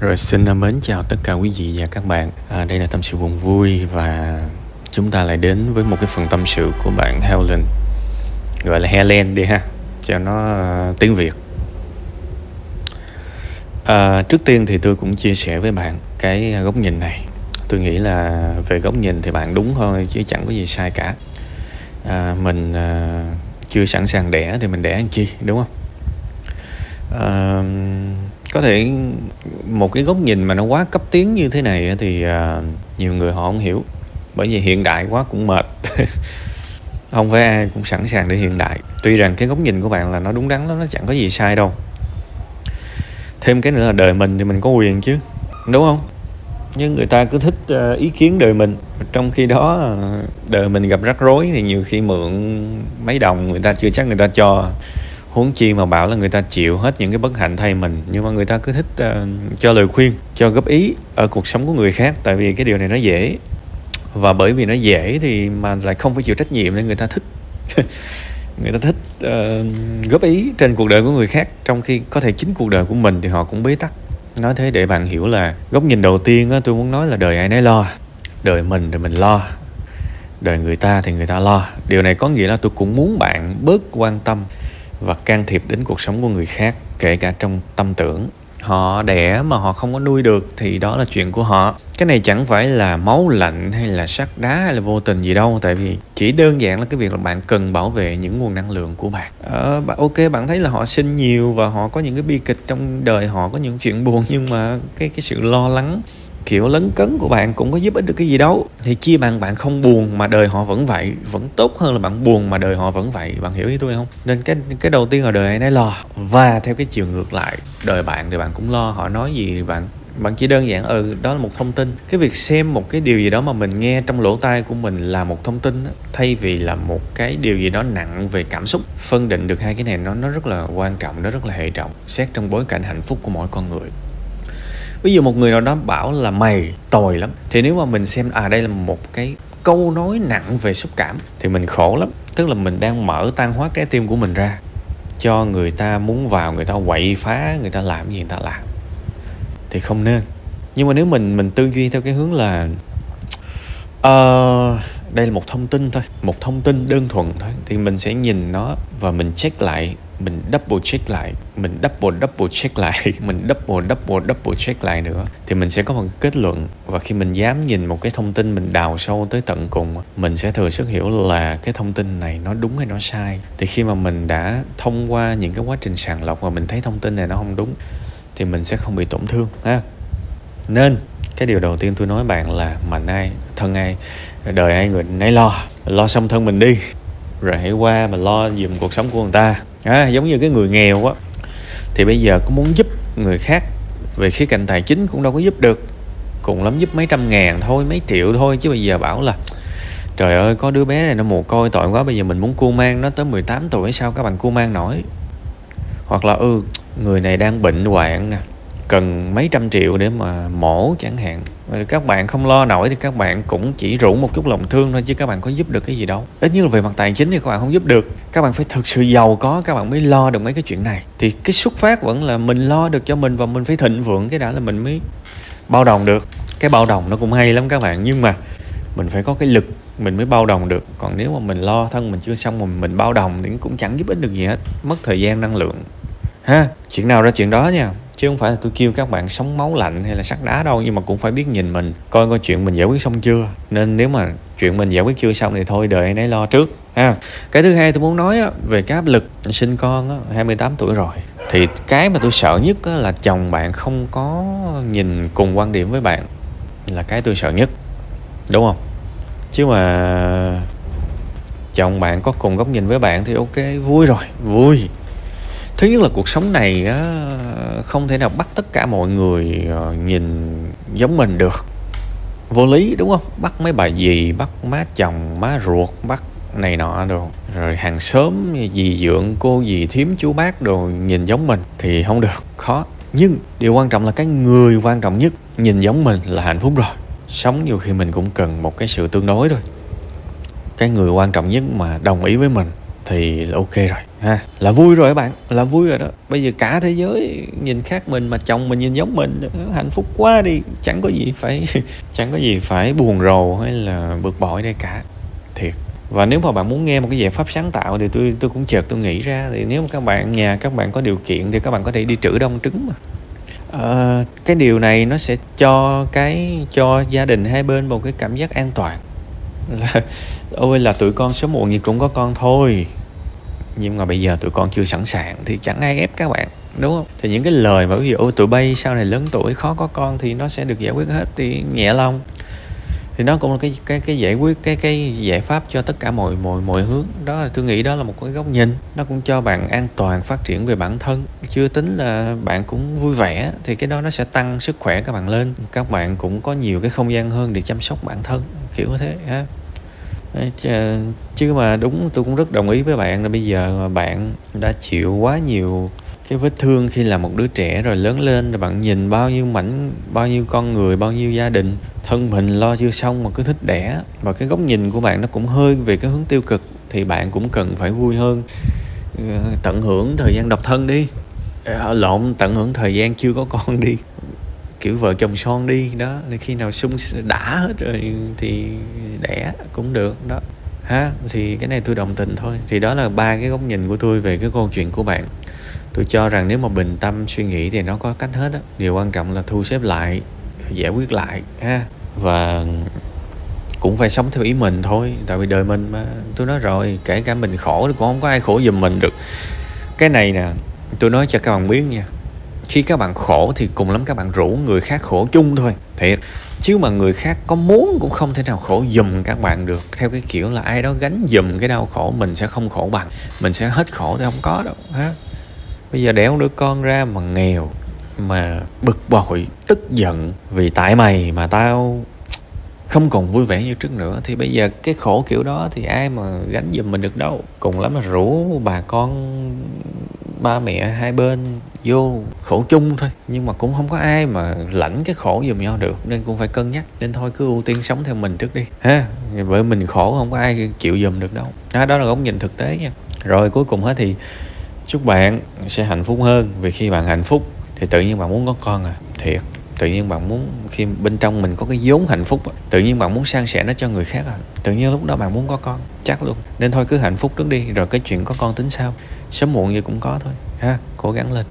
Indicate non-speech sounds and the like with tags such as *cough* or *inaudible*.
Rồi xin à, mến chào tất cả quý vị và các bạn. À, Đây là tâm sự buồn vui và chúng ta lại đến với một cái phần tâm sự của bạn Helen Gọi là Helen đi ha Cho nó uh, tiếng Việt. À, Trước tiên thì tôi cũng chia sẻ với bạn cái góc nhìn này. Tôi nghĩ là về góc nhìn thì bạn đúng thôi chứ chẳng có gì sai cả. À, Mình uh, chưa sẵn sàng đẻ thì mình đẻ làm chi đúng không? À, có thể một cái góc nhìn mà nó quá cấp tiến như thế này thì uh, nhiều người họ không hiểu. Bởi vì hiện đại quá cũng mệt. *laughs* Không phải ai cũng sẵn sàng để hiện đại. Tuy rằng cái góc nhìn của bạn là nó đúng đắn lắm nó chẳng có gì sai đâu. Thêm cái nữa là đời mình thì mình có quyền chứ đúng không? Nhưng người ta cứ thích à, ý kiến đời mình. Trong khi đó à, đời mình gặp rắc rối thì nhiều khi mượn mấy đồng người ta chưa chắc người ta cho huống chi mà bảo là người ta chịu hết những cái bất hạnh thay mình nhưng mà người ta cứ thích uh, cho lời khuyên cho góp ý ở cuộc sống của người khác tại vì cái điều này nó dễ. Và bởi vì nó dễ thì mà lại không phải chịu trách nhiệm nên người ta thích. *laughs* Người ta thích uh, góp ý trên cuộc đời của người khác trong khi có thể chính cuộc đời của mình thì họ cũng bế tắc. Nói thế để bạn hiểu là góc nhìn đầu tiên á, tôi muốn nói là đời ai nấy lo. Đời mình thì mình lo đời người ta thì người ta lo. Điều này có nghĩa là tôi cũng muốn bạn bớt quan tâm và can thiệp đến cuộc sống của người khác kể cả trong tâm tưởng. Họ đẻ mà họ không có nuôi được thì đó là chuyện của họ. Cái này chẳng phải là máu lạnh hay là sắt đá hay là vô tình gì đâu tại vì chỉ đơn giản là cái việc là bạn cần bảo vệ những nguồn năng lượng của bạn. Ờ, ok bạn thấy là họ sinh nhiều và họ có những cái bi kịch trong đời họ có những chuyện buồn nhưng mà cái cái sự lo lắng kiểu lấn cấn của bạn cũng có giúp ích được cái gì đâu. Thì chia bằng bạn không buồn mà đời họ vẫn vậy, vẫn tốt hơn là bạn buồn mà đời họ vẫn vậy. Bạn hiểu ý tôi không? Nên cái cái đầu tiên là đời anh ấy lo. Và theo cái chiều ngược lại, đời bạn thì bạn cũng lo. Họ nói gì bạn bạn chỉ đơn giản ừ đó là một thông tin. Cái việc xem một cái điều gì đó mà mình nghe trong lỗ tai của mình là một thông tin thay vì là một cái điều gì đó nặng về cảm xúc. Phân định được hai cái này, nó nó rất là quan trọng, nó rất là hệ trọng. Xét trong bối cảnh hạnh phúc của mỗi con người ví dụ một người nào đó bảo là mày tồi lắm. Thì nếu mà mình xem à đây là một cái câu nói nặng về xúc cảm thì mình khổ lắm. Tức là mình đang mở tan hóa trái tim của mình ra. Cho người ta muốn vào người ta quậy phá người ta làm gì người ta làm. Thì không nên. Nhưng mà nếu mình mình tư duy theo cái hướng là uh, đây là một thông tin thôi. Một thông tin đơn thuần thôi. Thì mình sẽ nhìn nó và mình check lại mình double check lại, mình double double check lại, *laughs* mình double double double check lại nữa, thì mình sẽ có một kết luận. Và khi mình dám nhìn một cái thông tin mình đào sâu tới tận cùng, mình sẽ thừa sức hiểu là cái thông tin này nó đúng hay nó sai. Thì khi mà mình đã thông qua những cái quá trình sàng lọc và mình thấy thông tin này nó không đúng, thì mình sẽ không bị tổn thương, ha. Nên, cái điều đầu tiên tôi nói bạn là, mạnh ai, thân ai, đời ai người nấy lo lo xong thân mình đi rồi hãy qua mà lo dùm cuộc sống của người ta. À, giống như cái người nghèo á thì bây giờ có muốn giúp người khác về khía cạnh tài chính cũng đâu có giúp được. Cùng lắm giúp mấy trăm ngàn thôi mấy triệu thôi chứ bây giờ bảo là trời ơi có đứa bé này nó mồ côi tội quá bây giờ mình muốn cu mang nó tới 18 tuổi sao các bạn cu mang nổi? Hoặc là ừ người này đang bệnh hoạn nè cần mấy trăm triệu để mà mổ chẳng hạn. Các bạn không lo nổi thì các bạn cũng chỉ rủ một chút lòng thương thôi chứ các bạn có giúp được cái gì đâu. Ít nhất là về mặt tài chính thì các bạn không giúp được. Các bạn phải thực sự giàu có, các bạn mới lo được mấy cái chuyện này. Thì cái xuất phát vẫn là mình lo được cho mình và mình phải thịnh vượng cái đã là mình mới bao đồng được. Cái bao đồng nó cũng hay lắm các bạn, nhưng mà mình phải có cái lực mình mới bao đồng được. Còn nếu mà mình lo thân mình chưa xong mà mình bao đồng thì cũng chẳng giúp ích được gì hết. Mất thời gian năng lượng. Ha, chuyện nào ra chuyện đó nha chứ không phải là tôi kêu các bạn sống máu lạnh hay là sắt đá đâu nhưng mà cũng phải biết nhìn mình coi coi chuyện mình giải quyết xong chưa. Nên nếu mà chuyện mình giải quyết chưa xong thì thôi đời ấy lo trước ha. Cái thứ hai tôi muốn nói á, về cái áp lực sinh con á, 28 tuổi rồi. Thì cái mà tôi sợ nhất á, là chồng bạn không có nhìn cùng quan điểm với bạn là cái tôi sợ nhất đúng không? Chứ mà chồng bạn có cùng góc nhìn với bạn thì ok vui rồi vui thứ nhất là cuộc sống này không thể nào bắt tất cả mọi người ờ, nhìn giống mình được. Vô lý, đúng không? Bắt mấy bà dì, bắt má chồng, má ruột, bắt này nọ đồ. Rồi hàng xóm, dì dượng cô dì thím, chú bác đồ nhìn giống mình thì không được, khó. Nhưng điều quan trọng là cái người quan trọng nhất nhìn giống mình là hạnh phúc rồi. Sống nhiều khi mình cũng cần một cái sự tương đối thôi. Cái người quan trọng nhất mà đồng ý với mình thì ok rồi ha. Là vui rồi các bạn là vui rồi đó. Bây giờ cả thế giới nhìn khác mình mà chồng mình nhìn giống mình hạnh phúc quá đi. Chẳng có gì phải *laughs* chẳng có gì phải buồn rầu hay là bực bội đây cả. Thiệt. Và nếu mà bạn muốn nghe một cái giải pháp sáng tạo thì tôi tôi cũng chợt tôi nghĩ ra. Thì nếu mà các bạn nhà các bạn có điều kiện thì các bạn có thể đi trữ đông trứng mà. À, cái điều này nó sẽ cho cái cho gia đình hai bên một cái cảm giác an toàn. Là *laughs* ôi là tụi con sớm muộn gì cũng có con thôi nhưng mà bây giờ tụi con chưa sẵn sàng thì chẳng ai ép các bạn, đúng không? Thì những cái lời mà ví dụ tụi bay sau này lớn tuổi khó có con thì nó sẽ được giải quyết hết, thì nhẹ lòng. Thì nó cũng là cái cái cái giải quyết, cái cái giải pháp cho tất cả mọi mọi mọi hướng. Đó là, tôi nghĩ đó là một cái góc nhìn. Nó cũng cho bạn an toàn phát triển về bản thân. Chưa tính là bạn cũng vui vẻ, thì cái đó nó sẽ tăng sức khỏe các bạn lên. Các bạn cũng có nhiều cái không gian hơn để chăm sóc bản thân, kiểu thế, ha chứ mà đúng, tôi cũng rất đồng ý với bạn là bây giờ mà bạn đã chịu quá nhiều cái vết thương khi là một đứa trẻ rồi lớn lên, rồi bạn nhìn bao nhiêu mảnh, bao nhiêu con người, bao nhiêu gia đình, thân mình lo chưa xong mà cứ thích đẻ. Và cái góc nhìn của bạn nó cũng hơi về cái hướng tiêu cực, thì bạn cũng cần phải vui hơn. Ờ, tận hưởng thời gian độc thân đi. Ờ, lộn, tận hưởng thời gian chưa có con đi kiểu vợ chồng son đi, đó. Thì khi nào sung đã hết rồi thì đẻ cũng được, đó. Ha, thì cái này tôi đồng tình thôi. Thì đó là ba cái góc nhìn của tôi về cái câu chuyện của bạn. Tôi cho rằng nếu mà bình tâm suy nghĩ thì nó có cách hết á. Điều quan trọng là thu xếp lại, giải quyết lại, ha. Và cũng phải sống theo ý mình thôi, tại vì đời mình mà. Tôi nói rồi, kể cả mình khổ thì cũng không có ai khổ giùm mình được. Cái này nè, tôi nói cho các bạn biết nha khi các bạn khổ thì cùng lắm các bạn rủ người khác khổ chung thôi. Thiệt. Chứ mà người khác có muốn cũng không thể nào khổ dùm các bạn được. Theo cái kiểu là ai đó gánh dùm cái đau khổ, mình sẽ không khổ bằng. Mình sẽ hết khổ thì không có đâu, ha. Bây giờ đẻ đứa con ra mà nghèo, mà bực bội, tức giận vì tại mày mà tao không còn vui vẻ như trước nữa, thì bây giờ cái khổ kiểu đó thì ai mà gánh giùm mình được đâu. Cùng lắm là rủ bà con ba mẹ hai bên vô khổ chung thôi. Nhưng mà cũng không có ai mà lãnh cái khổ giùm nhau được nên cũng phải cân nhắc. Nên thôi cứ ưu tiên sống theo mình trước đi ha. Bởi mình khổ không có ai chịu giùm được đâu. Đó, đó là góc nhìn thực tế nha. Rồi cuối cùng hết thì chúc bạn sẽ hạnh phúc hơn. Vì khi bạn hạnh phúc thì tự nhiên bạn muốn có con à. Thiệt tự nhiên bạn muốn khi bên trong mình có cái vốn hạnh phúc tự nhiên bạn muốn san sẻ nó cho người khác à? Tự nhiên lúc đó bạn muốn có con, chắc luôn. Nên thôi cứ hạnh phúc trước đi, rồi cái chuyện có con tính sau sớm muộn gì cũng có thôi, ha? Cố gắng lên.